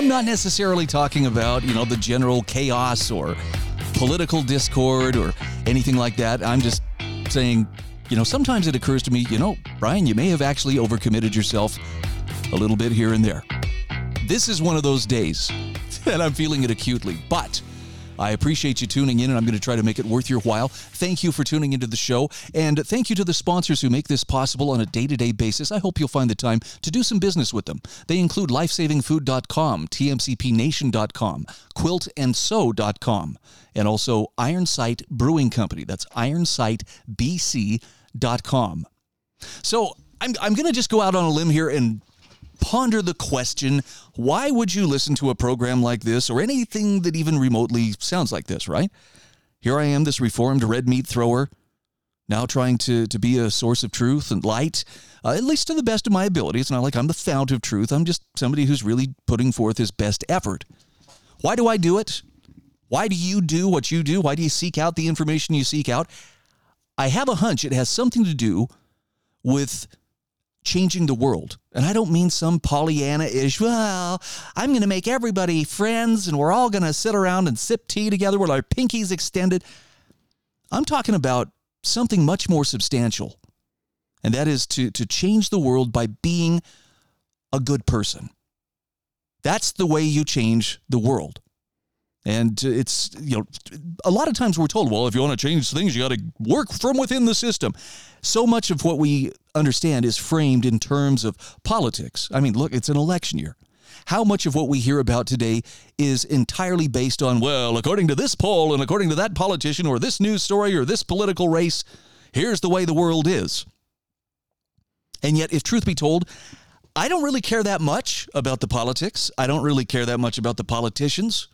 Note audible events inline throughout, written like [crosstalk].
I'm not necessarily talking about, you know, the general chaos or political discord or anything like that. I'm just saying, you know, sometimes it occurs to me, you know, Bryan, you may have actually overcommitted yourself a little bit here and there. This is one of those days [laughs] that I'm feeling it acutely, but I appreciate you tuning in, and I'm going to try to make it worth your while. Thank you for tuning into the show, and thank you to the sponsors who make this possible on a day to day basis. I hope you'll find the time to do some business with them. They include lifesavingfood.com, tmcpnation.com, quiltandsew.com, and also Ironsight Brewing Company. That's ironsightbc.com. So I'm, I'm going to just go out on a limb here and ponder the question why would you listen to a program like this or anything that even remotely sounds like this, right? Here I am, this reformed red meat thrower, now trying to, to be a source of truth and light, uh, at least to the best of my ability. It's not like I'm the fount of truth, I'm just somebody who's really putting forth his best effort. Why do I do it? Why do you do what you do? Why do you seek out the information you seek out? I have a hunch it has something to do with changing the world. And I don't mean some Pollyanna ish, well, I'm going to make everybody friends and we're all going to sit around and sip tea together with our pinkies extended. I'm talking about something much more substantial. And that is to, to change the world by being a good person. That's the way you change the world. And uh, it's, you know, a lot of times we're told, well, if you want to change things, you got to work from within the system. So much of what we understand is framed in terms of politics. I mean, look, it's an election year. How much of what we hear about today is entirely based on, well, according to this poll and according to that politician or this news story or this political race, here's the way the world is. And yet, if truth be told, I don't really care that much about the politics. I don't really care that much about the politicians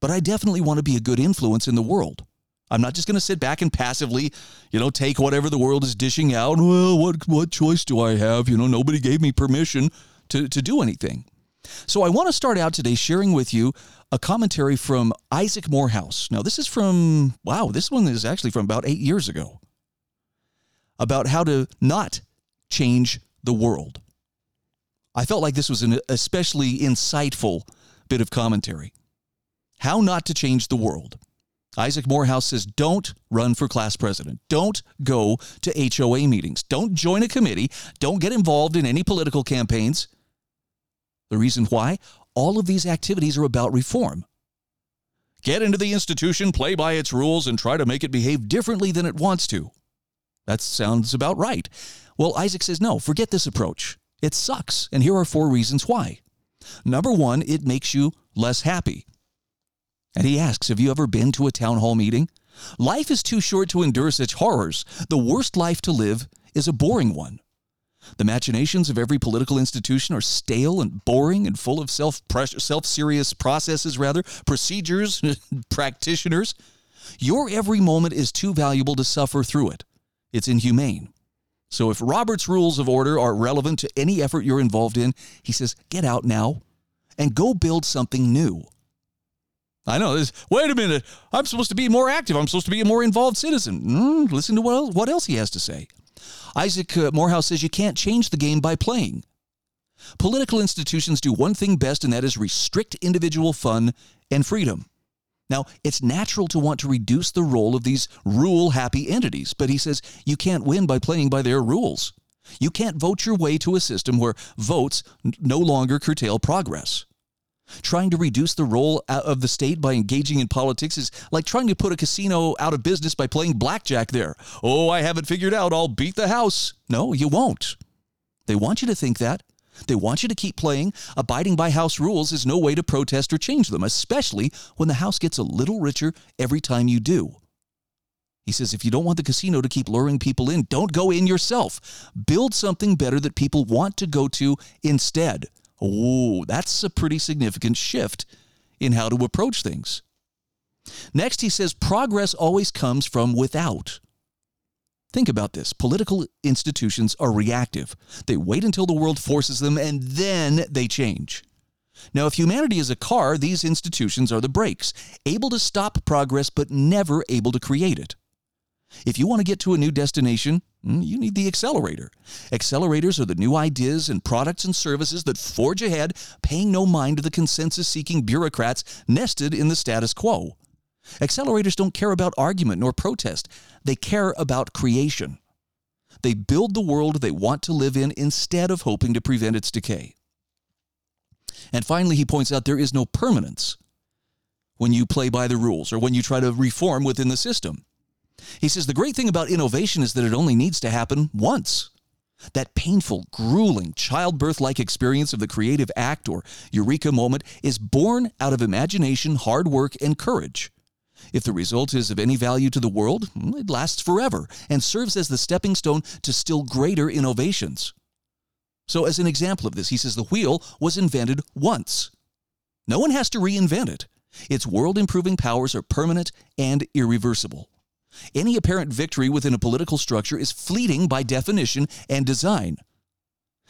but I definitely want to be a good influence in the world. I'm not just going to sit back and passively, you know, take whatever the world is dishing out. Well, what what choice do I have? You know, nobody gave me permission to to do anything. So I want to start out today sharing with you a commentary from Isaac Morehouse. Now, this is from wow, this one is actually from about 8 years ago. About how to not change the world. I felt like this was an especially insightful bit of commentary. How Not to Change the World. Isaac Morehouse says don't run for class president. Don't go to HOA meetings. Don't join a committee. Don't get involved in any political campaigns. The reason why? All of these activities are about reform. Get into the institution, play by its rules, and try to make it behave differently than it wants to. That sounds about right. Well, Isaac says no, forget this approach. It sucks, and here are four reasons why. Number one, it makes you less happy. And he asks, Have you ever been to a town hall meeting? Life is too short to endure such horrors. The worst life to live is a boring one. The machinations of every political institution are stale and boring and full of self self serious processes, rather, procedures, [laughs] practitioners. Your every moment is too valuable to suffer through it. It's inhumane. So if Robert's rules of order are relevant to any effort you're involved in, he says, get out now and go build something new. I know this. Wait a minute. I'm supposed to be more active. I'm supposed to be a more involved citizen. Mm, listen to what else, what else he has to say. Isaac uh, Morehouse says you can't change the game by playing. Political institutions do one thing best, and that is restrict individual fun and freedom. Now, it's natural to want to reduce the role of these rule happy entities, but he says you can't win by playing by their rules. You can't vote your way to a system where votes no longer curtail progress. Trying to reduce the role of the state by engaging in politics is like trying to put a casino out of business by playing blackjack there. Oh, I haven't figured out. I'll beat the house. No, you won't. They want you to think that. They want you to keep playing. Abiding by house rules is no way to protest or change them, especially when the house gets a little richer every time you do. He says, if you don't want the casino to keep luring people in, don't go in yourself. Build something better that people want to go to instead. Oh, that's a pretty significant shift in how to approach things. Next, he says progress always comes from without. Think about this political institutions are reactive, they wait until the world forces them and then they change. Now, if humanity is a car, these institutions are the brakes, able to stop progress but never able to create it. If you want to get to a new destination, Hmm, you need the accelerator. Accelerators are the new ideas and products and services that forge ahead, paying no mind to the consensus seeking bureaucrats nested in the status quo. Accelerators don't care about argument nor protest, they care about creation. They build the world they want to live in instead of hoping to prevent its decay. And finally, he points out there is no permanence when you play by the rules or when you try to reform within the system. He says the great thing about innovation is that it only needs to happen once. That painful, grueling, childbirth like experience of the creative act or eureka moment is born out of imagination, hard work, and courage. If the result is of any value to the world, mm, it lasts forever and serves as the stepping stone to still greater innovations. So, as an example of this, he says the wheel was invented once. No one has to reinvent it. Its world improving powers are permanent and irreversible. Any apparent victory within a political structure is fleeting by definition and design.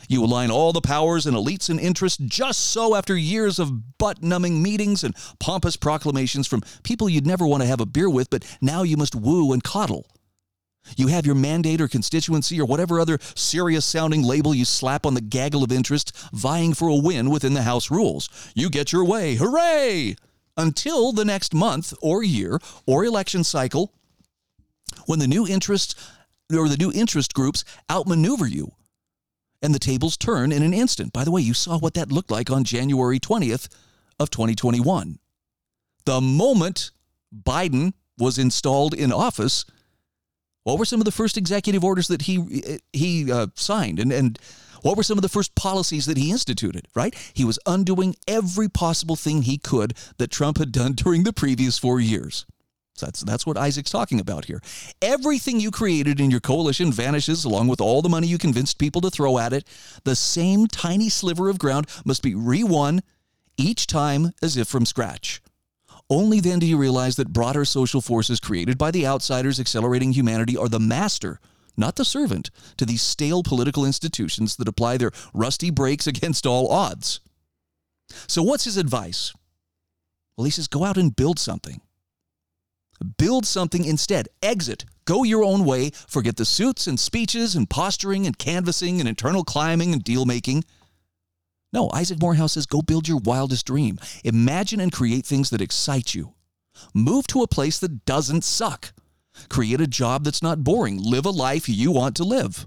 You align all the powers and elites and interests just so after years of butt numbing meetings and pompous proclamations from people you'd never want to have a beer with, but now you must woo and coddle. You have your mandate or constituency or whatever other serious sounding label you slap on the gaggle of interest vying for a win within the House rules. You get your way. Hooray! Until the next month or year or election cycle when the new interests or the new interest groups outmaneuver you and the tables turn in an instant. By the way, you saw what that looked like on January 20th of 2021. The moment Biden was installed in office, what were some of the first executive orders that he he uh, signed and and what were some of the first policies that he instituted, right? He was undoing every possible thing he could that Trump had done [laughs] during the previous 4 years. That's that's what Isaac's talking about here. Everything you created in your coalition vanishes along with all the money you convinced people to throw at it. The same tiny sliver of ground must be re-won each time as if from scratch. Only then do you realize that broader social forces created by the outsiders accelerating humanity are the master, not the servant, to these stale political institutions that apply their rusty brakes against all odds. So what's his advice? Well, he says go out and build something. Build something instead. Exit. Go your own way. Forget the suits and speeches and posturing and canvassing and internal climbing and deal making. No, Isaac Morehouse says go build your wildest dream. Imagine and create things that excite you. Move to a place that doesn't suck. Create a job that's not boring. Live a life you want to live.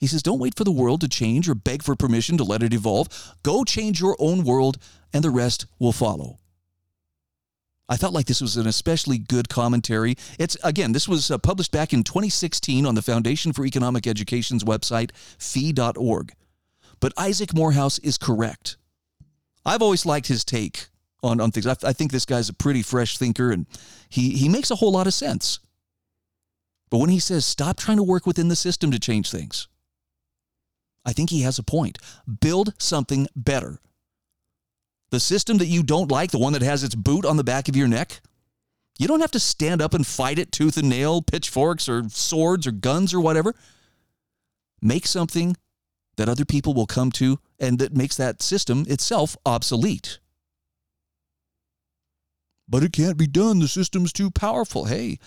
He says, don't wait for the world to change or beg for permission to let it evolve. Go change your own world, and the rest will follow. I felt like this was an especially good commentary. It's again, this was uh, published back in 2016 on the Foundation for Economic Education's website, fee.org. But Isaac Morehouse is correct. I've always liked his take on, on things. I, I think this guy's a pretty fresh thinker and he, he makes a whole lot of sense. But when he says, stop trying to work within the system to change things, I think he has a point. Build something better. The system that you don't like, the one that has its boot on the back of your neck, you don't have to stand up and fight it tooth and nail, pitchforks or swords or guns or whatever. Make something that other people will come to and that makes that system itself obsolete. But it can't be done. The system's too powerful. Hey,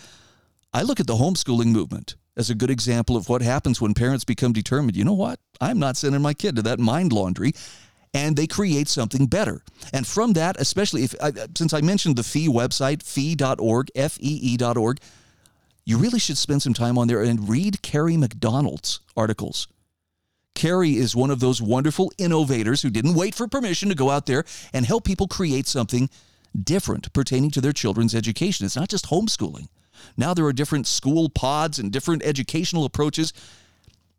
I look at the homeschooling movement as a good example of what happens when parents become determined. You know what? I'm not sending my kid to that mind laundry and they create something better. And from that, especially if uh, since I mentioned the fee website, fee.org, F E E.org, you really should spend some time on there and read Kerry McDonald's articles. Kerry is one of those wonderful innovators who didn't wait for permission to go out there and help people create something different pertaining to their children's education. It's not just homeschooling. Now there are different school pods and different educational approaches.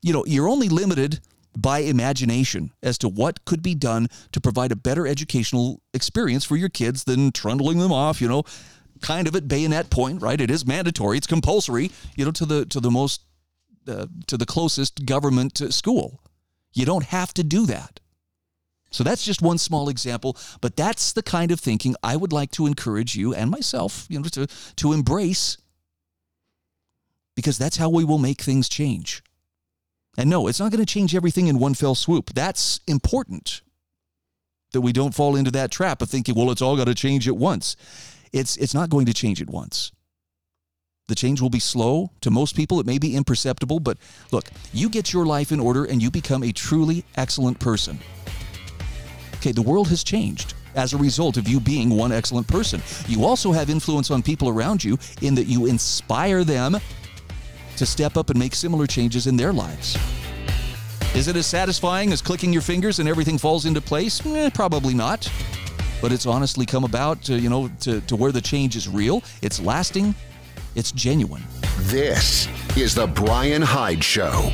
You know, you're only limited by imagination as to what could be done to provide a better educational experience for your kids than trundling them off, you know, kind of at bayonet point, right? It is mandatory, it's compulsory, you know, to the to the most uh, to the closest government school. You don't have to do that. So that's just one small example, but that's the kind of thinking I would like to encourage you and myself, you know, to, to embrace because that's how we will make things change. And no, it's not going to change everything in one fell swoop. That's important that we don't fall into that trap of thinking, well, it's all got to change at once. It's, it's not going to change at once. The change will be slow. To most people, it may be imperceptible, but look, you get your life in order and you become a truly excellent person. Okay, the world has changed as a result of you being one excellent person. You also have influence on people around you in that you inspire them to step up and make similar changes in their lives. Is it as satisfying as clicking your fingers and everything falls into place? Eh, probably not. But it's honestly come about, to, you know, to, to where the change is real, it's lasting, it's genuine. This is the Bryan Hyde Show.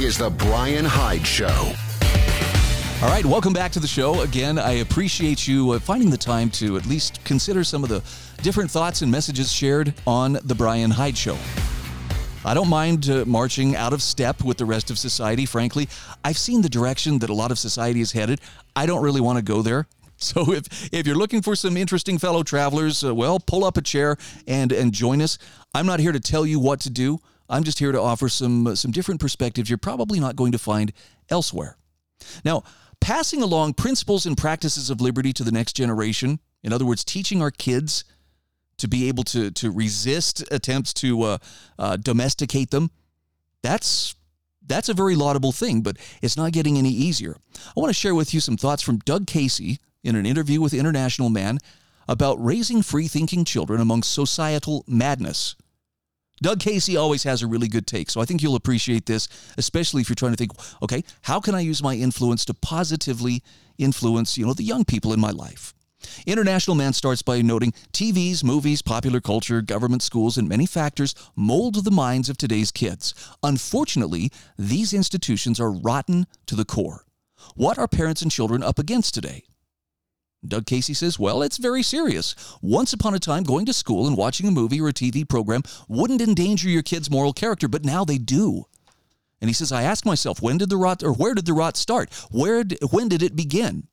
Is the Bryan Hyde Show. All right, welcome back to the show. Again, I appreciate you uh, finding the time to at least consider some of the different thoughts and messages shared on the Bryan Hyde Show. I don't mind uh, marching out of step with the rest of society, frankly. I've seen the direction that a lot of society is headed. I don't really want to go there. [laughs] So if if you're looking for some interesting fellow travelers, uh, well, pull up a chair and and join us. I'm not here to tell you what to do. I'm just here to offer some some different perspectives you're probably not going to find elsewhere. Now, passing along principles and practices of liberty to the next generation, in other words, teaching our kids to be able to to resist attempts to uh, uh, domesticate them, that's that's a very laudable thing, but it's not getting any easier. I want to share with you some thoughts from Doug Casey in an interview with International Man about raising free thinking children among societal madness. Doug Casey always has a really good take, so I think you'll appreciate this, especially if you're trying to think, okay, how can I use my influence to positively influence, you know, the young people in my life? International Man starts by noting TVs, movies, popular culture, government schools, and many factors mold the minds of today's kids. Unfortunately, these institutions are rotten to the core. What are parents and children up against today? Doug Casey says, well, it's very serious. Once upon a time, going to school and watching a movie or a TV program wouldn't endanger your kid's moral character, but now they do. And he says, I ask myself, when did the rot, or where did the rot start? Where, when did it begin?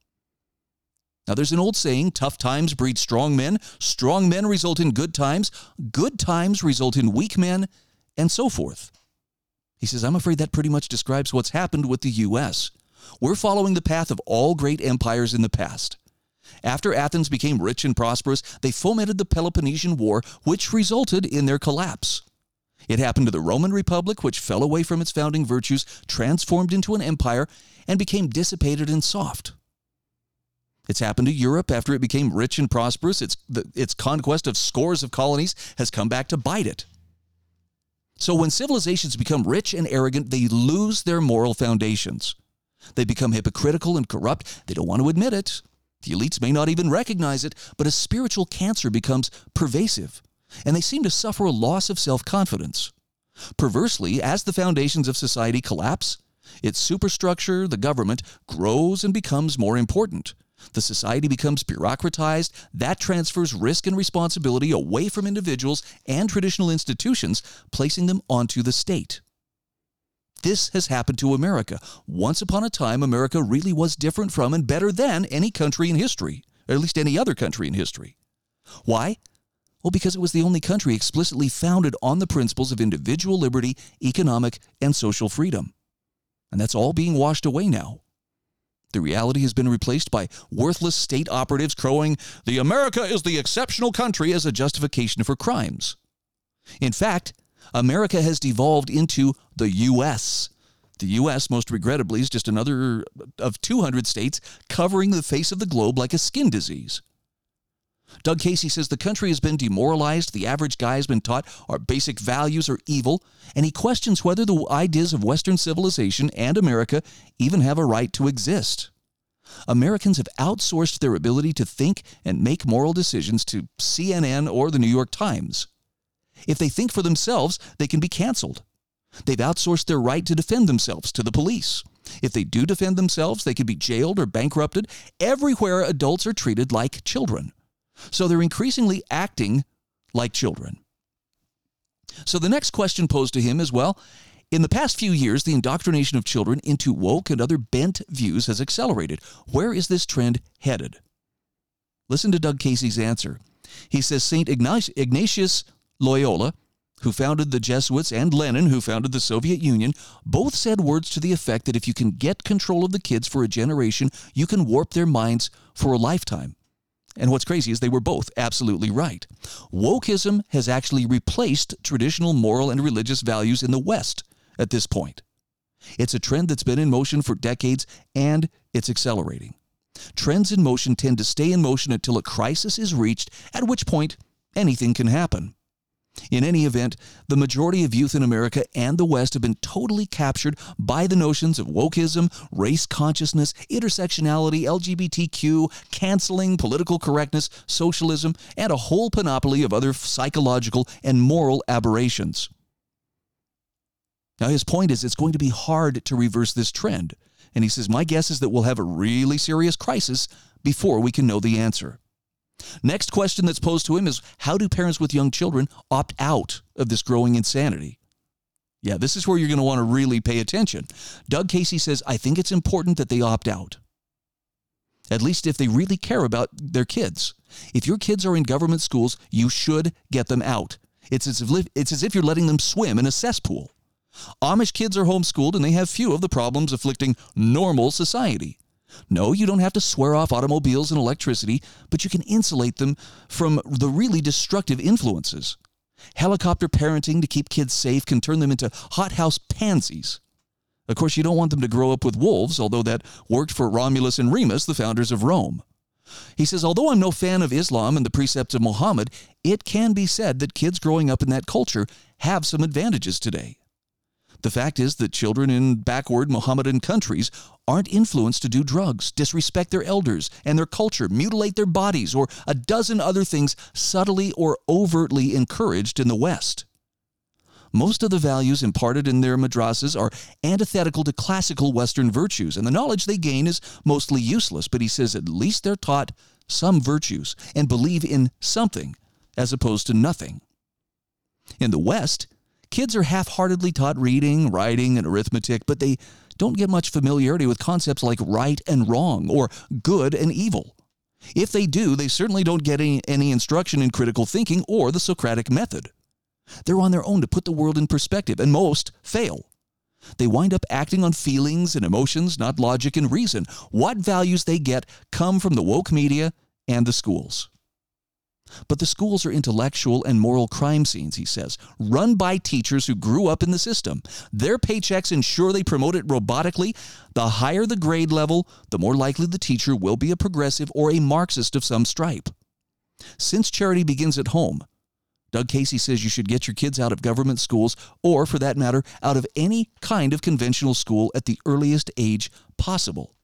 Now, there's an old saying tough times breed strong men, strong men result in good times, good times result in weak men, and so forth. He says, I'm afraid that pretty much describes what's happened with the U.S. We're following the path of all great empires in the past. After Athens became rich and prosperous, they fomented the Peloponnesian War, which resulted in their collapse. It happened to the Roman Republic, which fell away from its founding virtues, transformed into an empire, and became dissipated and soft. It's happened to Europe after it became rich and prosperous. Its, the, its conquest of scores of colonies has come back to bite it. So when civilizations become rich and arrogant, they lose their moral foundations. They become hypocritical and corrupt. They don't want to admit it. The elites may not even recognize it, but a spiritual cancer becomes pervasive, and they seem to suffer a loss of self confidence. Perversely, as the foundations of society collapse, its superstructure, the government, grows and becomes more important. The society becomes bureaucratized. That transfers risk and responsibility away from individuals and traditional institutions, placing them onto the state. This has happened to America. Once upon a time, America really was different from and better than any country in history, or at least any other country in history. Why? Well, because it was the only country explicitly founded on the principles of individual liberty, economic, and social freedom. And that's all being washed away now. The reality has been replaced by worthless state operatives crowing, the America is the exceptional country as a justification for crimes. In fact, America has devolved into the U.S. The U.S., most regrettably, is just another of 200 states covering the face of the globe like a skin disease. Doug Casey says the country has been demoralized. The average guy has been taught our basic values are evil, and he questions whether the ideas of Western civilization and America even have a right to exist. Americans have outsourced their ability to think and make moral decisions to CNN or the New York Times. If they think for themselves, they can be canceled. They've outsourced their right to defend themselves to the police. If they do defend themselves, they can be jailed or bankrupted. Everywhere, adults are treated like children. So they're increasingly acting like children. So the next question posed to him is well, in the past few years, the indoctrination of children into woke and other bent views has accelerated. Where is this trend headed? Listen to Doug Casey's answer. He says St. Ignatius Loyola, who founded the Jesuits, and Lenin, who founded the Soviet Union, both said words to the effect that if you can get control of the kids for a generation, you can warp their minds for a lifetime. And what's crazy is they were both absolutely right. Wokeism has actually replaced traditional moral and religious values in the West at this point. It's a trend that's been in motion for decades and it's accelerating. Trends in motion tend to stay in motion until a crisis is reached, at which point anything can happen. In any event, the majority of youth in America and the West have been totally captured by the notions of wokeism, race consciousness, intersectionality, LGBTQ, canceling, political correctness, socialism, and a whole panoply of other psychological and moral aberrations. Now, his point is it's going to be hard to reverse this trend. And he says, My guess is that we'll have a really serious crisis before we can know the answer. Next question that's posed to him is How do parents with young children opt out of this growing insanity? Yeah, this is where you're going to want to really pay attention. Doug Casey says, I think it's important that they opt out. At least if they really care about their kids. If your kids are in government schools, you should get them out. It's as if, it's as if you're letting them swim in a cesspool. Amish kids are homeschooled and they have few of the problems afflicting normal society. No, you don't have to swear off automobiles and electricity, but you can insulate them from the really destructive influences. Helicopter parenting to keep kids safe can turn them into hothouse pansies. Of course, you don't want them to grow up with wolves, although that worked for Romulus and Remus, the founders of Rome. He says, although I'm no fan of Islam and the precepts of Muhammad, it can be said that kids growing up in that culture have some advantages today. The fact is that children in backward Mohammedan countries aren't influenced to do drugs, disrespect their elders and their culture, mutilate their bodies, or a dozen other things subtly or overtly encouraged in the West. Most of the values imparted in their madrasas are antithetical to classical Western virtues, and the knowledge they gain is mostly useless. But he says at least they're taught some virtues and believe in something as opposed to nothing. In the West, Kids are half heartedly taught reading, writing, and arithmetic, but they don't get much familiarity with concepts like right and wrong or good and evil. If they do, they certainly don't get any, any instruction in critical thinking or the Socratic method. They're on their own to put the world in perspective, and most fail. They wind up acting on feelings and emotions, not logic and reason. What values they get come from the woke media and the schools. But the schools are intellectual and moral crime scenes, he says, run by teachers who grew up in the system. Their paychecks ensure they promote it robotically. The higher the grade level, the more likely the teacher will be a progressive or a Marxist of some stripe. Since charity begins at home, Doug Casey says you should get your kids out of government schools, or for that matter, out of any kind of conventional school at the earliest age possible.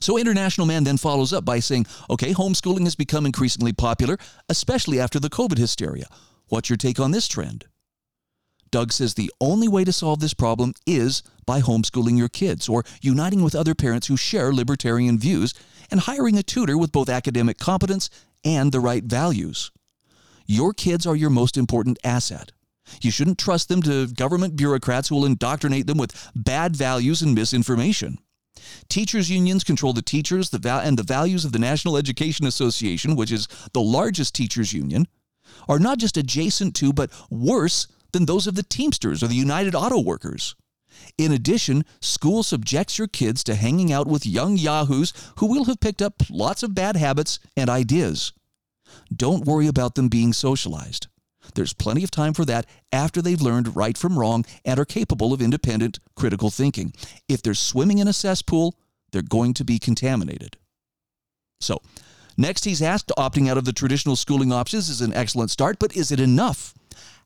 So International Man then follows up by saying, okay, homeschooling has become increasingly popular, especially after the COVID hysteria. What's your take on this trend? Doug says the only way to solve this problem is by homeschooling your kids or uniting with other parents who share libertarian views and hiring a tutor with both academic competence and the right values. Your kids are your most important asset. You shouldn't trust them to government bureaucrats who will indoctrinate them with bad values and misinformation. Teachers' unions control the teachers the val- and the values of the National Education Association, which is the largest teachers' union, are not just adjacent to, but worse than those of the Teamsters or the United Auto Workers. In addition, school subjects your kids to hanging out with young yahoos who will have picked up lots of bad habits and ideas. Don't worry about them being socialized. There's plenty of time for that after they've learned right from wrong and are capable of independent, critical thinking. If they're swimming in a cesspool, they're going to be contaminated. So, next he's asked opting out of the traditional schooling options is an excellent start, but is it enough?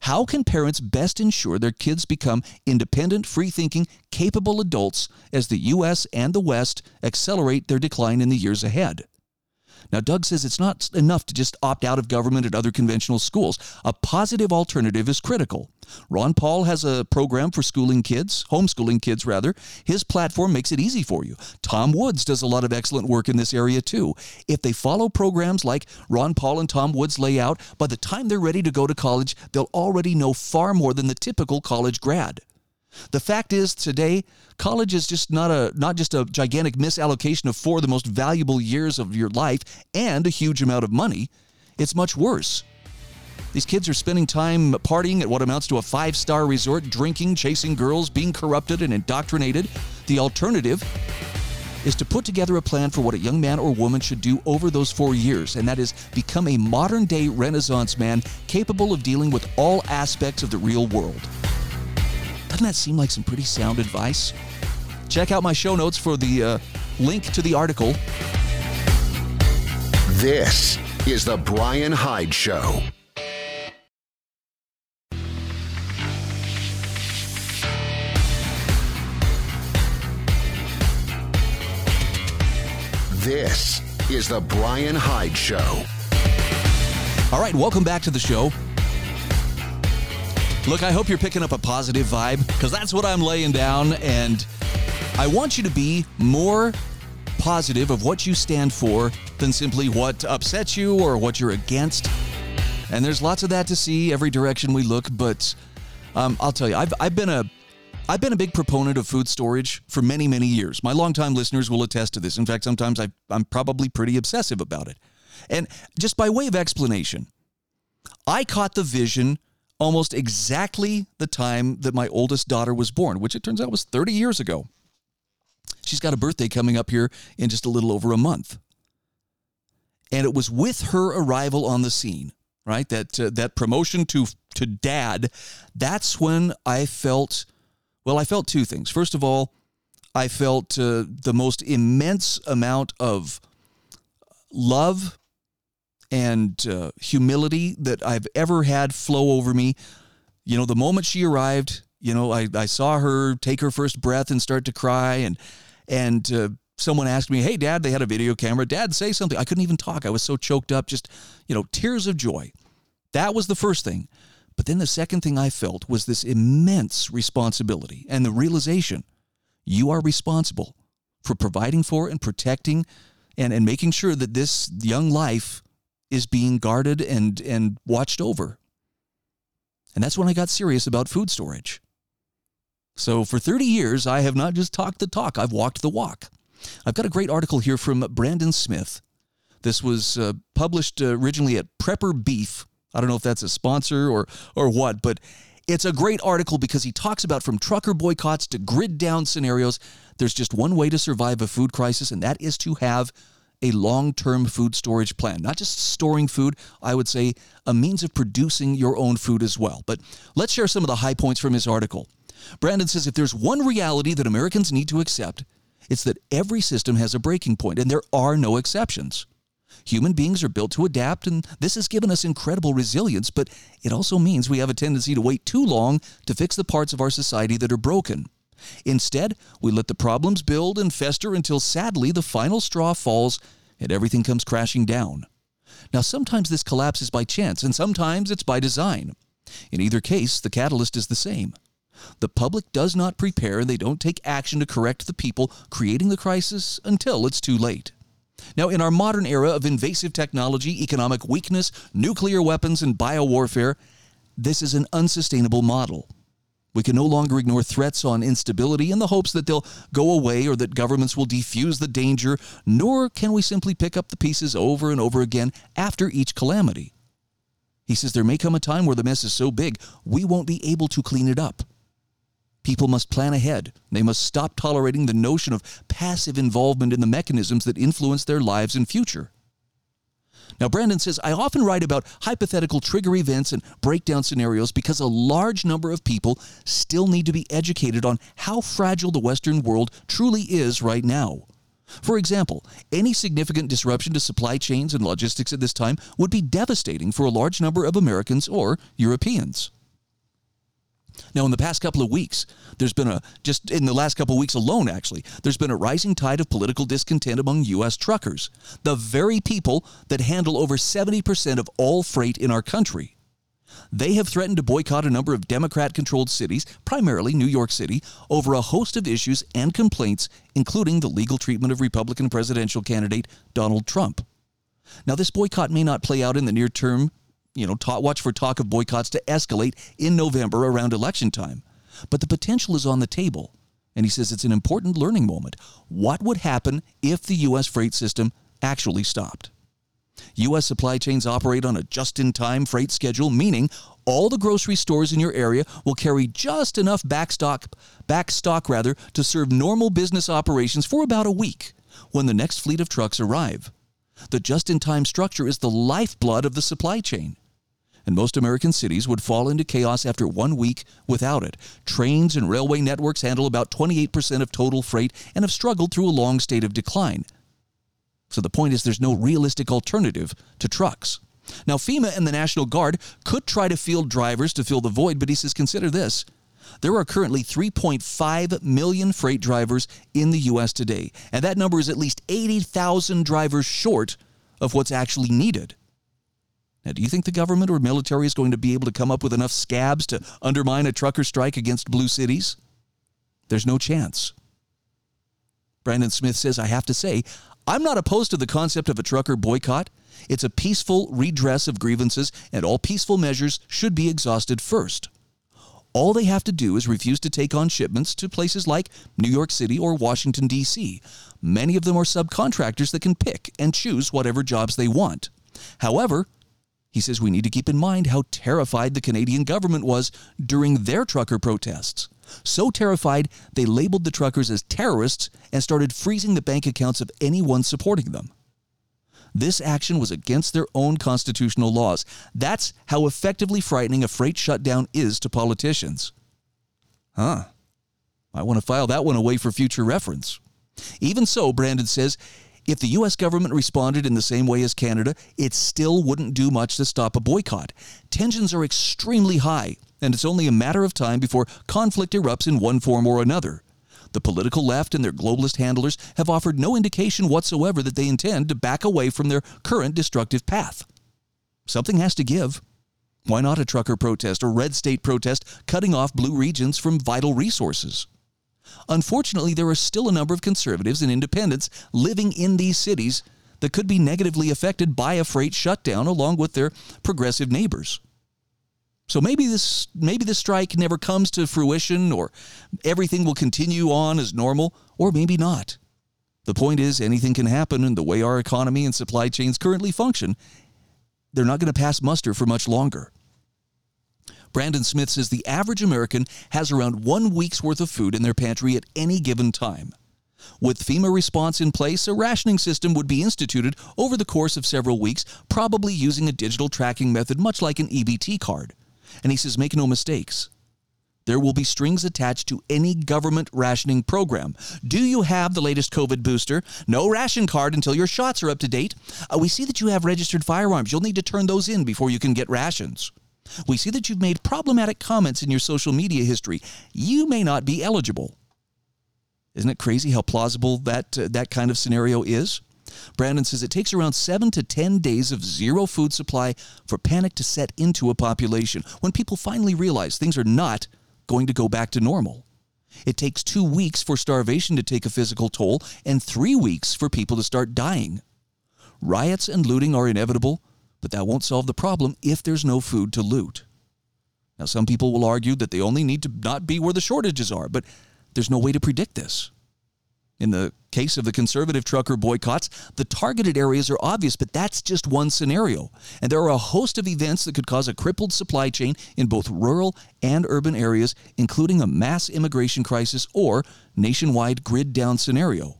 How can parents best ensure their kids become independent, free thinking, capable adults as the U.S. and the West accelerate their decline in the years ahead? Now, Doug says it's not enough to just opt out of government at other conventional schools. A positive alternative is critical. Ron Paul has a program for schooling kids, homeschooling kids rather. His platform makes it easy for you. Tom Woods does a lot of excellent work in this area too. If they follow programs like Ron Paul and Tom Woods lay out, by the time they're ready to go to college, they'll already know far more than the typical college grad. The fact is today college is just not a not just a gigantic misallocation of four of the most valuable years of your life and a huge amount of money. It's much worse. These kids are spending time partying at what amounts to a five star resort, drinking, chasing girls, being corrupted and indoctrinated. The alternative is to put together a plan for what a young man or woman should do over those four years, and that is become a modern day Renaissance man capable of dealing with all aspects of the real world. Doesn't that seem like some pretty sound advice? Check out my show notes for the uh, link to the article. This is The Bryan Hyde Show. This is The Bryan Hyde Show. All right, welcome back to the show. Look, I hope you're picking up a positive vibe because that's what I'm laying down. And I want you to be more positive of what you stand for than simply what upsets you or what you're against. And there's lots of that to see every direction we look. But um, I'll tell you, I've, I've been a I've been a big proponent of food storage for many, many years. My longtime listeners will attest to this. In fact, sometimes I, I'm probably pretty obsessive about it. And just by way of explanation, I caught the vision almost exactly the time that my oldest daughter was born, which it turns out was 30 years ago. She's got a birthday coming up here in just a little over a month. And it was with her arrival on the scene, right? That uh, that promotion to to dad, that's when I felt well, I felt two things. First of all, I felt uh, the most immense amount of love and uh, humility that I've ever had flow over me. You know, the moment she arrived, you know, I, I saw her take her first breath and start to cry, and and uh, someone asked me, "Hey, Dad," they had a video camera. Dad, say something. I couldn't even talk. I was so choked up, just you know, tears of joy. That was the first thing. But then the second thing I felt was this immense responsibility and the realization you are responsible for providing for and protecting and, and making sure that this young life is being guarded and, and watched over. And that's when I got serious about food storage. So for 30 years, I have not just talked the talk, I've walked the walk. I've got a great article here from Brandon Smith. This was uh, published uh, originally at Prepper Beef. I don't know if that's a sponsor or, or what, but it's a great article because he talks about from trucker boycotts to grid down scenarios. There's just one way to survive a food crisis, and that is to have a long term food storage plan, not just storing food, I would say a means of producing your own food as well. But let's share some of the high points from his article. Brandon says if there's one reality that Americans need to accept, it's that every system has a breaking point, and there are no exceptions. Human beings are built to adapt, and this has given us incredible resilience, but it also means we have a tendency to wait too long to fix the parts of our society that are broken. Instead, we let the problems build and fester until sadly the final straw falls and everything comes crashing down. Now, sometimes this collapse is by chance, and sometimes it's by design. In either case, the catalyst is the same. The public does not prepare, and they don't take action to correct the people creating the crisis until it's too late. Now, in our modern era of invasive technology, economic weakness, nuclear weapons, and biowarfare, this is an unsustainable model. We can no longer ignore threats on instability in the hopes that they'll go away or that governments will defuse the danger, nor can we simply pick up the pieces over and over again after each calamity. He says there may come a time where the mess is so big we won't be able to clean it up. People must plan ahead. They must stop tolerating the notion of passive involvement in the mechanisms that influence their lives and future. Now, Brandon says, I often write about hypothetical trigger events and breakdown scenarios because a large number of people still need to be educated on how fragile the Western world truly is right now. For example, any significant disruption to supply chains and logistics at this time would be devastating for a large number of Americans or Europeans. Now, in the past couple of weeks, there's been a, just in the last couple of weeks alone, actually, there's been a rising tide of political discontent among U.S. truckers, the very people that handle over 70% of all freight in our country. They have threatened to boycott a number of Democrat controlled cities, primarily New York City, over a host of issues and complaints, including the legal treatment of Republican presidential candidate Donald Trump. Now, this boycott may not play out in the near term. You know, watch for talk of boycotts to escalate in November around election time. But the potential is on the table. And he says it's an important learning moment. What would happen if the U.S. freight system actually stopped? U.S. supply chains operate on a just in time freight schedule, meaning all the grocery stores in your area will carry just enough backstock, backstock rather, to serve normal business operations for about a week when the next fleet of trucks arrive. The just in time structure is the lifeblood of the supply chain. And most American cities would fall into chaos after one week without it. Trains and railway networks handle about 28% of total freight and have struggled through a long state of decline. So the point is, there's no realistic alternative to trucks. Now, FEMA and the National Guard could try to field drivers to fill the void, but he says consider this. There are currently 3.5 million freight drivers in the U.S. today, and that number is at least 80,000 drivers short of what's actually needed. Now, do you think the government or military is going to be able to come up with enough scabs to undermine a trucker strike against blue cities? There's no chance. Brandon Smith says, I have to say, I'm not opposed to the concept of a trucker boycott. It's a peaceful redress of grievances, and all peaceful measures should be exhausted first. All they have to do is refuse to take on shipments to places like New York City or Washington, D.C. Many of them are subcontractors that can pick and choose whatever jobs they want. However, he says we need to keep in mind how terrified the Canadian government was during their trucker protests. So terrified, they labeled the truckers as terrorists and started freezing the bank accounts of anyone supporting them. This action was against their own constitutional laws. That's how effectively frightening a freight shutdown is to politicians. Huh. I want to file that one away for future reference. Even so, Brandon says, if the U.S. government responded in the same way as Canada, it still wouldn't do much to stop a boycott. Tensions are extremely high, and it's only a matter of time before conflict erupts in one form or another. The political left and their globalist handlers have offered no indication whatsoever that they intend to back away from their current destructive path. Something has to give. Why not a trucker protest or red state protest cutting off blue regions from vital resources? Unfortunately, there are still a number of conservatives and independents living in these cities that could be negatively affected by a freight shutdown along with their progressive neighbors. So maybe this maybe this strike never comes to fruition or everything will continue on as normal or maybe not. The point is anything can happen and the way our economy and supply chains currently function, they're not going to pass muster for much longer. Brandon Smith says the average American has around one week's worth of food in their pantry at any given time. With FEMA response in place, a rationing system would be instituted over the course of several weeks, probably using a digital tracking method much like an EBT card. And he says, make no mistakes. There will be strings attached to any government rationing program. Do you have the latest COVID booster? No ration card until your shots are up to date. Uh, we see that you have registered firearms. You'll need to turn those in before you can get rations. We see that you've made problematic comments in your social media history. You may not be eligible. Isn't it crazy how plausible that uh, that kind of scenario is? Brandon says it takes around 7 to 10 days of zero food supply for panic to set into a population when people finally realize things are not going to go back to normal. It takes 2 weeks for starvation to take a physical toll and 3 weeks for people to start dying. Riots and looting are inevitable, but that won't solve the problem if there's no food to loot. Now, some people will argue that they only need to not be where the shortages are, but there's no way to predict this. In the case of the conservative trucker boycotts, the targeted areas are obvious, but that's just one scenario. And there are a host of events that could cause a crippled supply chain in both rural and urban areas, including a mass immigration crisis or nationwide grid down scenario.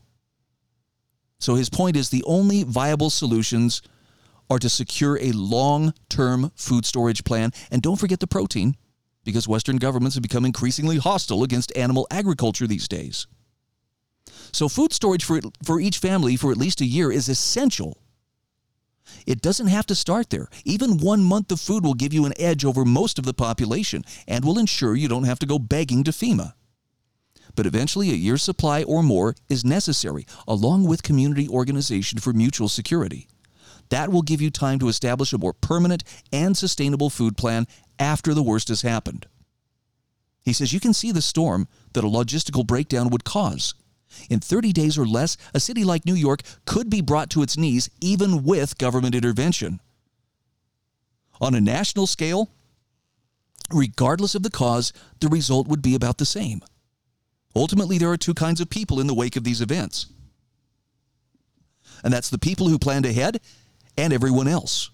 So his point is the only viable solutions are to secure a long term food storage plan. And don't forget the protein, because Western governments have become increasingly hostile against animal agriculture these days. So, food storage for, for each family for at least a year is essential. It doesn't have to start there. Even one month of food will give you an edge over most of the population and will ensure you don't have to go begging to FEMA. But eventually, a year's supply or more is necessary, along with community organization for mutual security. That will give you time to establish a more permanent and sustainable food plan after the worst has happened. He says you can see the storm that a logistical breakdown would cause. In 30 days or less, a city like New York could be brought to its knees even with government intervention. On a national scale, regardless of the cause, the result would be about the same. Ultimately, there are two kinds of people in the wake of these events. And that's the people who planned ahead and everyone else.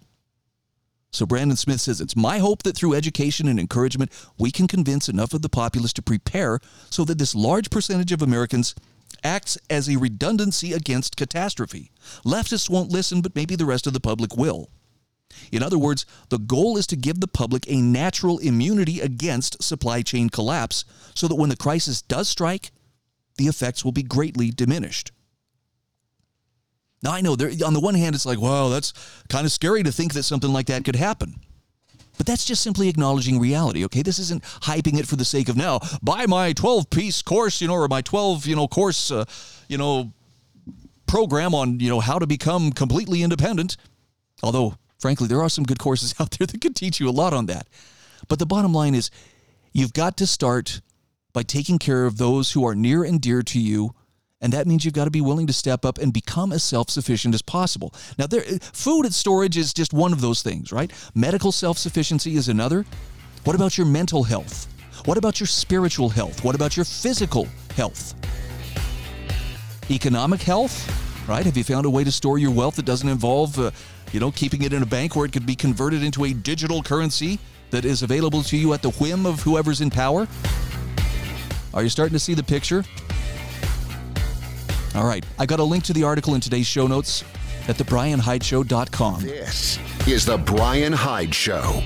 So Brandon Smith says it's my hope that through education and encouragement, we can convince enough of the populace to prepare so that this large percentage of Americans acts as a redundancy against catastrophe. Leftists won't listen, but maybe the rest of the public will. In other words, the goal is to give the public a natural immunity against supply chain collapse so that when the crisis does strike, the effects will be greatly diminished. Now, I know there, on the one hand, it's like, wow, that's kind of scary to think that something like that could happen. But that's just simply acknowledging reality, okay? This isn't hyping it for the sake of now. Buy my 12 piece course, you know, or my 12, you know, course, uh, you know, program on, you know, how to become completely independent. Although, frankly, there are some good courses [laughs] out there that could teach you a lot on that. But the bottom line is you've got to start by taking care of those who are near and dear to you and that means you've got to be willing to step up and become as self-sufficient as possible. Now, there, food and storage is just one of those things, right? Medical self-sufficiency is another. What about your mental health? What about your spiritual health? What about your physical health? Economic health, right? Have you found a way to store your wealth that doesn't involve, uh, you know, keeping it in a bank where it could be converted into a digital currency that is available to you at the whim of whoever's in power? Are you starting to see the picture? All right. I got a link to the article in today's show notes at thebryanhydeshow.com. This is The Bryan Hyde Show.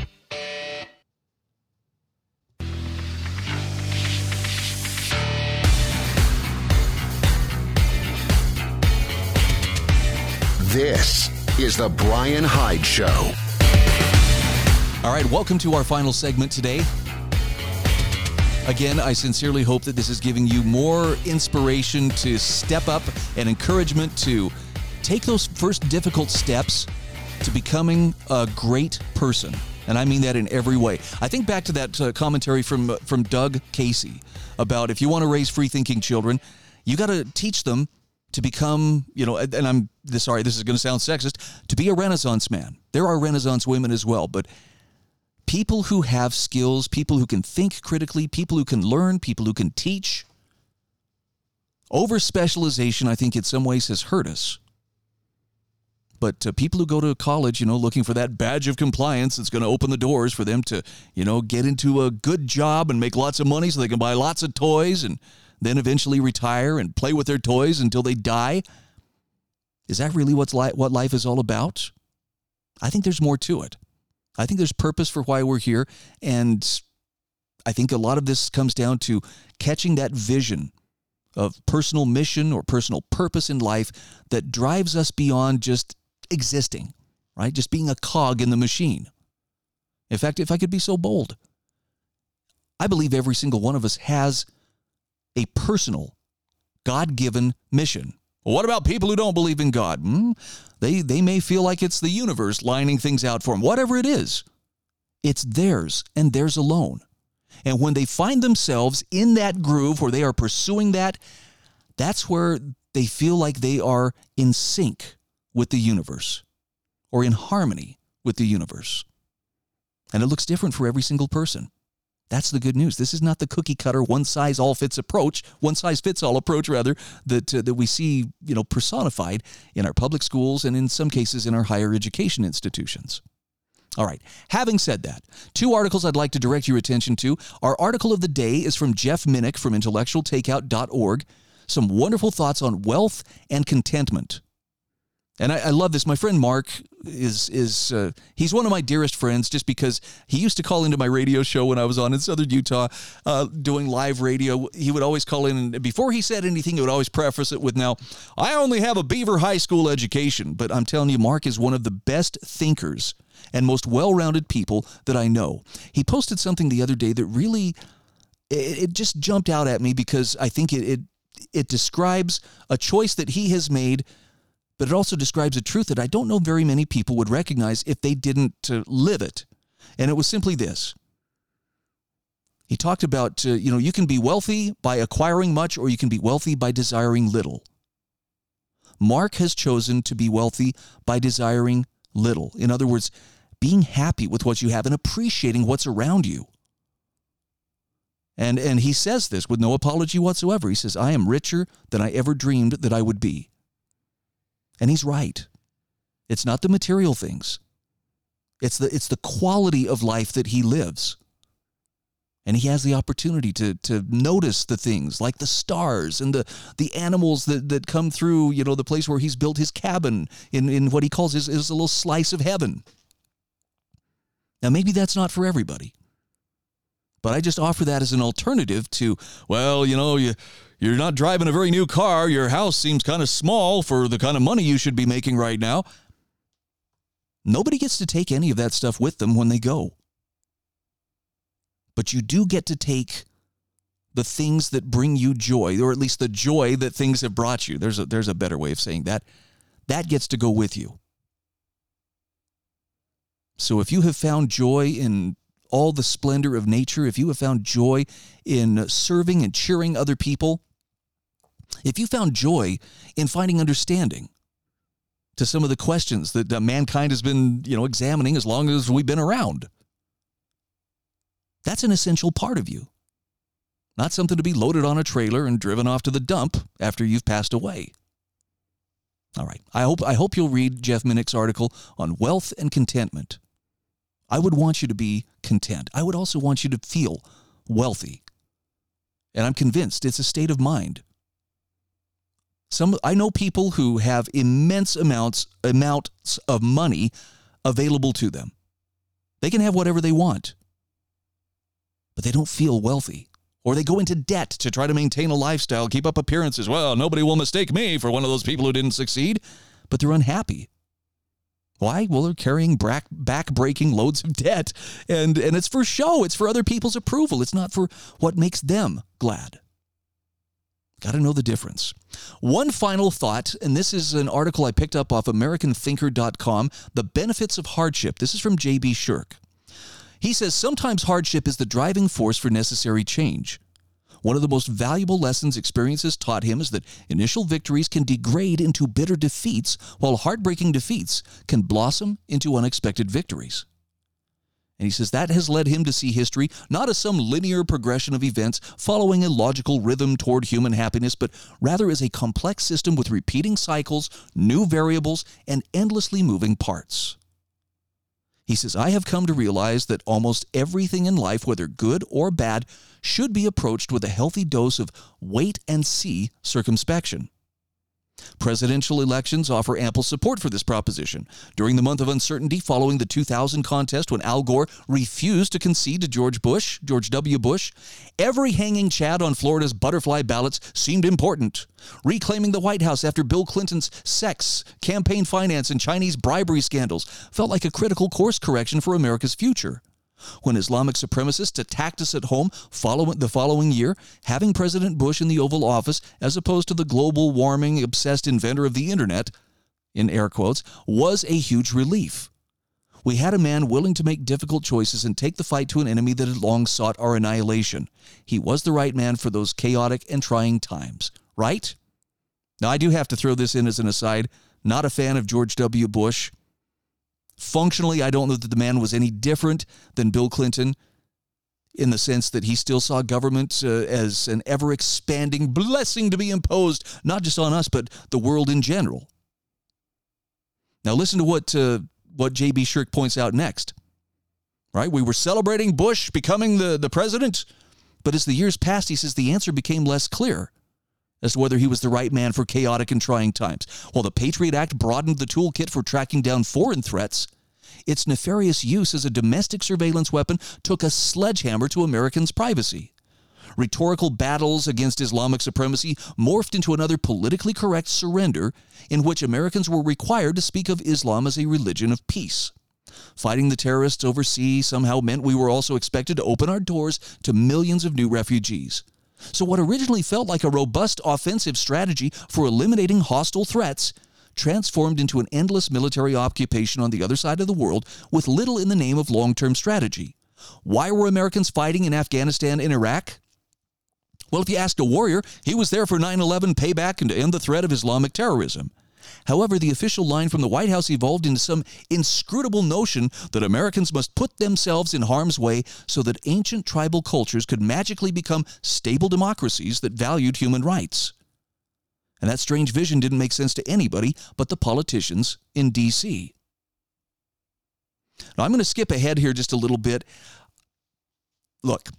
This is The Bryan Hyde Show. All right. Welcome to our final segment today. Again, I sincerely hope that this is giving you more inspiration to step up and encouragement to take those first difficult steps to becoming a great person. And I mean that in every way. I think back to that uh, commentary from uh, from Doug Casey about if you want to raise free thinking children, you got to teach them to become, you know, and I'm sorry, this is going to sound sexist, to be a renaissance man. There are renaissance women as well, but people who have skills, people who can think critically, people who can learn, people who can teach. Over specialization, I think, in some ways has hurt us. But uh, people who go to college, you know, looking for that badge of compliance that's going to open the doors for them to, you know, get into a good job and make lots of money so they can buy lots of toys and then eventually retire and play with their toys until they die. Is that really what's li- what life is all about? I think there's more to it. I think there's purpose for why we're here. And I think a lot of this comes down to catching that vision of personal mission or personal purpose in life that drives us beyond just existing, right? Just being a cog in the machine. In fact, if I could be so bold, I believe every single one of us has a personal, God given mission. What about people who don't believe in God? Hmm? They, they may feel like it's the universe lining things out for them. Whatever it is, it's theirs and theirs alone. And when they find themselves in that groove where they are pursuing that, that's where they feel like they are in sync with the universe or in harmony with the universe. And it looks different for every single person. That's the good news. This is not the cookie cutter, one size all fits approach, one size fits all approach rather that uh, that we see, you know, personified in our public schools and in some cases in our higher education institutions. All right. Having said that, two articles I'd like to direct your attention to. Our article of the day is from Jeff Minnick from intellectualtakeout.org. Some wonderful thoughts on wealth and contentment. And I, I love this. My friend Mark is is uh, he's one of my dearest friends just because he used to call into my radio show when I was on in Southern Utah uh, doing live radio. He would always call in and before he said anything, he would always preface it with, "Now, I only have a Beaver High School education, but I'm telling you, Mark is one of the best thinkers and most well-rounded people that I know." He posted something the other day that really it, it just jumped out at me because I think it, it it describes a choice that he has made but it also describes a truth that I don't know very many people would recognize if they didn't uh, live it. And it was simply this. He talked about, uh, you know, you can be wealthy by acquiring much or you can be wealthy by desiring little. Mark has chosen to be wealthy by desiring little. In other words, being happy with what you have and appreciating what's around you. And, and he says this with no apology whatsoever. He says, I am richer than I ever dreamed that I would be. And he's right. It's not the material things. It's the it's the quality of life that he lives. And he has the opportunity to to notice the things like the stars and the the animals that, that come through, you know, the place where he's built his cabin in, in what he calls his, his little slice of heaven. Now maybe that's not for everybody. But I just offer that as an alternative to, well, you know, you you're not driving a very new car. Your house seems kind of small for the kind of money you should be making right now. Nobody gets to take any of that stuff with them when they go. But you do get to take the things that bring you joy, or at least the joy that things have brought you. There's a, there's a better way of saying that. That gets to go with you. So if you have found joy in all the splendor of nature, if you have found joy in serving and cheering other people, if you found joy in finding understanding to some of the questions that uh, mankind has been, you know, examining as long as we've been around, that's an essential part of you. Not something to be loaded on a trailer and driven off to the dump after you've passed away. All right. I hope I hope you'll read Jeff Minnick's article on wealth and contentment. I would want you to be content. I would also want you to feel wealthy. And I'm convinced it's a state of mind. Some I know people who have immense amounts amounts of money available to them. They can have whatever they want. But they don't feel wealthy. Or they go into debt to try to maintain a lifestyle, keep up appearances. Well, nobody will mistake me for one of those people who didn't succeed, but they're unhappy. Why? Well, they're carrying back breaking loads of debt, and, and it's for show. It's for other people's approval. It's not for what makes them glad. Got to know the difference. One final thought, and this is an article I picked up off AmericanThinker.com The Benefits of Hardship. This is from J.B. Shurk. He says sometimes hardship is the driving force for necessary change. One of the most valuable lessons experiences taught him is that initial victories can degrade into bitter defeats, while heartbreaking defeats can blossom into unexpected victories. And he says that has led him to see history not as some linear progression of events following a logical rhythm toward human happiness, but rather as a complex system with repeating cycles, new variables, and endlessly moving parts. He says, I have come to realize that almost everything in life, whether good or bad, should be approached with a healthy dose of wait and see circumspection. Presidential elections offer ample support for this proposition. During the month of uncertainty following the 2000 contest, when Al Gore refused to concede to George Bush, George W. Bush, every hanging chad on Florida's butterfly ballots seemed important. Reclaiming the White House after Bill Clinton's sex, campaign finance, and Chinese bribery scandals felt like a critical course correction for America's future when Islamic supremacists attacked us at home following the following year, having President Bush in the Oval Office as opposed to the global warming obsessed inventor of the internet, in air quotes, was a huge relief. We had a man willing to make difficult choices and take the fight to an enemy that had long sought our annihilation. He was the right man for those chaotic and trying times, right? Now, I do have to throw this in as an aside. Not a fan of George W. Bush. Functionally, I don't know that the man was any different than Bill Clinton in the sense that he still saw government uh, as an ever expanding blessing to be imposed, not just on us, but the world in general. Now, listen to what, uh, what J.B. Shurk points out next. Right? We were celebrating Bush becoming the, the president, but as the years passed, he says the answer became less clear. As to whether he was the right man for chaotic and trying times. While the Patriot Act broadened the toolkit for tracking down foreign threats, its nefarious use as a domestic surveillance weapon took a sledgehammer to Americans' privacy. Rhetorical battles against Islamic supremacy morphed into another politically correct surrender in which Americans were required to speak of Islam as a religion of peace. Fighting the terrorists overseas somehow meant we were also expected to open our doors to millions of new refugees. So, what originally felt like a robust offensive strategy for eliminating hostile threats transformed into an endless military occupation on the other side of the world with little in the name of long term strategy. Why were Americans fighting in Afghanistan and Iraq? Well, if you asked a warrior, he was there for 9 11 payback and to end the threat of Islamic terrorism. However, the official line from the White House evolved into some inscrutable notion that Americans must put themselves in harm's way so that ancient tribal cultures could magically become stable democracies that valued human rights. And that strange vision didn't make sense to anybody but the politicians in D.C. Now, I'm going to skip ahead here just a little bit. Look,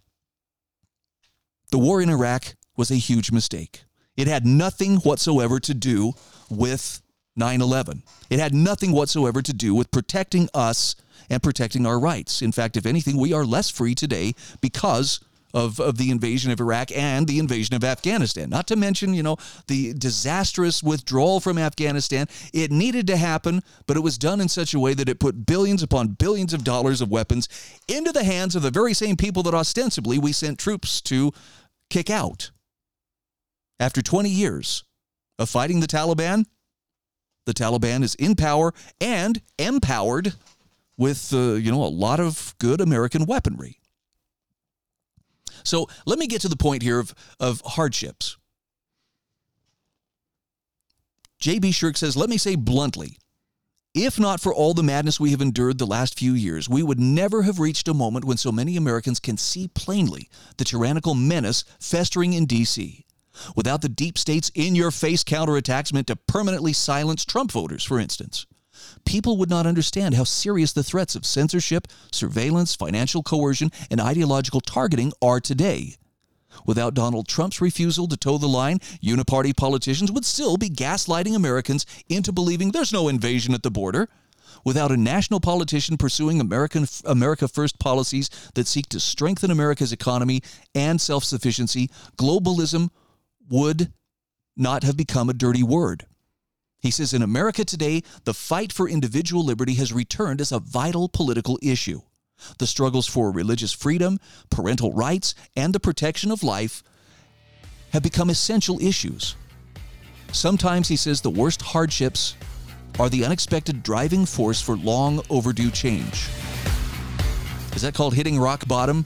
the war in Iraq was a huge mistake. It had nothing whatsoever to do with 9 11. It had nothing whatsoever to do with protecting us and protecting our rights. In fact, if anything, we are less free today because of, of the invasion of Iraq and the invasion of Afghanistan. Not to mention, you know, the disastrous withdrawal from Afghanistan. It needed to happen, but it was done in such a way that it put billions upon billions of dollars of weapons into the hands of the very same people that ostensibly we sent troops to kick out. After 20 years of fighting the Taliban, the Taliban is in power and empowered with uh, you know a lot of good American weaponry. So let me get to the point here of, of hardships. J.B. Shurk says, let me say bluntly, if not for all the madness we have endured the last few years, we would never have reached a moment when so many Americans can see plainly the tyrannical menace festering in D.C. Without the deep state's in your face counterattacks meant to permanently silence Trump voters, for instance people would not understand how serious the threats of censorship, surveillance, financial coercion, and ideological targeting are today. Without Donald Trump's refusal to toe the line, uniparty politicians would still be gaslighting Americans into believing there's no invasion at the border. Without a national politician pursuing American America First policies that seek to strengthen America's economy and self-sufficiency, globalism would not have become a dirty word. He says in America today, the fight for individual liberty has returned as a vital political issue. The struggles for religious freedom, parental rights, and the protection of life have become essential issues. Sometimes, he says, the worst hardships are the unexpected driving force for long overdue change. Is that called hitting rock bottom?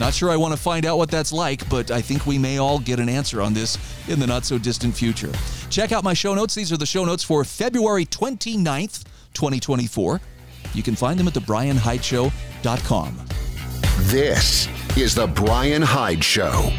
Not sure I want to find out what that's like, but I think we may all get an answer on this in the not so distant future. Check out my show notes. These are the show notes for February 29th, 2024. You can find them at thebryanhydeshow.com. This is The Bryan Hyde Show.